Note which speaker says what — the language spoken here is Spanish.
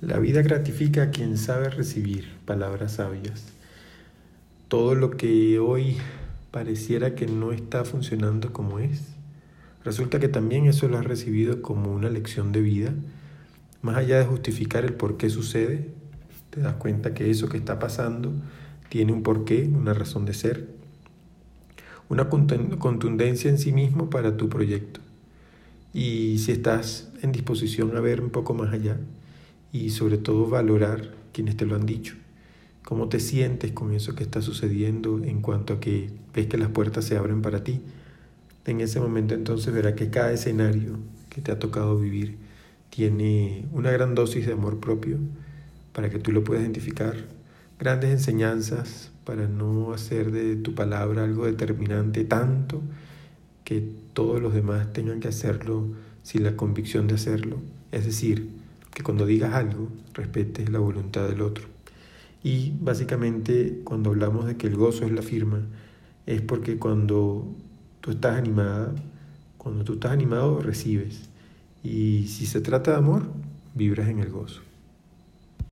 Speaker 1: La vida gratifica a quien sabe recibir palabras sabias. Todo lo que hoy pareciera que no está funcionando como es, resulta que también eso lo has recibido como una lección de vida. Más allá de justificar el por qué sucede, te das cuenta que eso que está pasando tiene un porqué, una razón de ser, una contundencia en sí mismo para tu proyecto. Y si estás en disposición a ver un poco más allá, y sobre todo valorar quienes te lo han dicho. ¿Cómo te sientes con eso que está sucediendo en cuanto a que ves que las puertas se abren para ti? En ese momento entonces verás que cada escenario que te ha tocado vivir tiene una gran dosis de amor propio para que tú lo puedas identificar, grandes enseñanzas para no hacer de tu palabra algo determinante tanto que todos los demás tengan que hacerlo sin la convicción de hacerlo. Es decir, que cuando digas algo respetes la voluntad del otro. Y básicamente cuando hablamos de que el gozo es la firma, es porque cuando tú estás animada, cuando tú estás animado recibes. Y si se trata de amor, vibras en el gozo.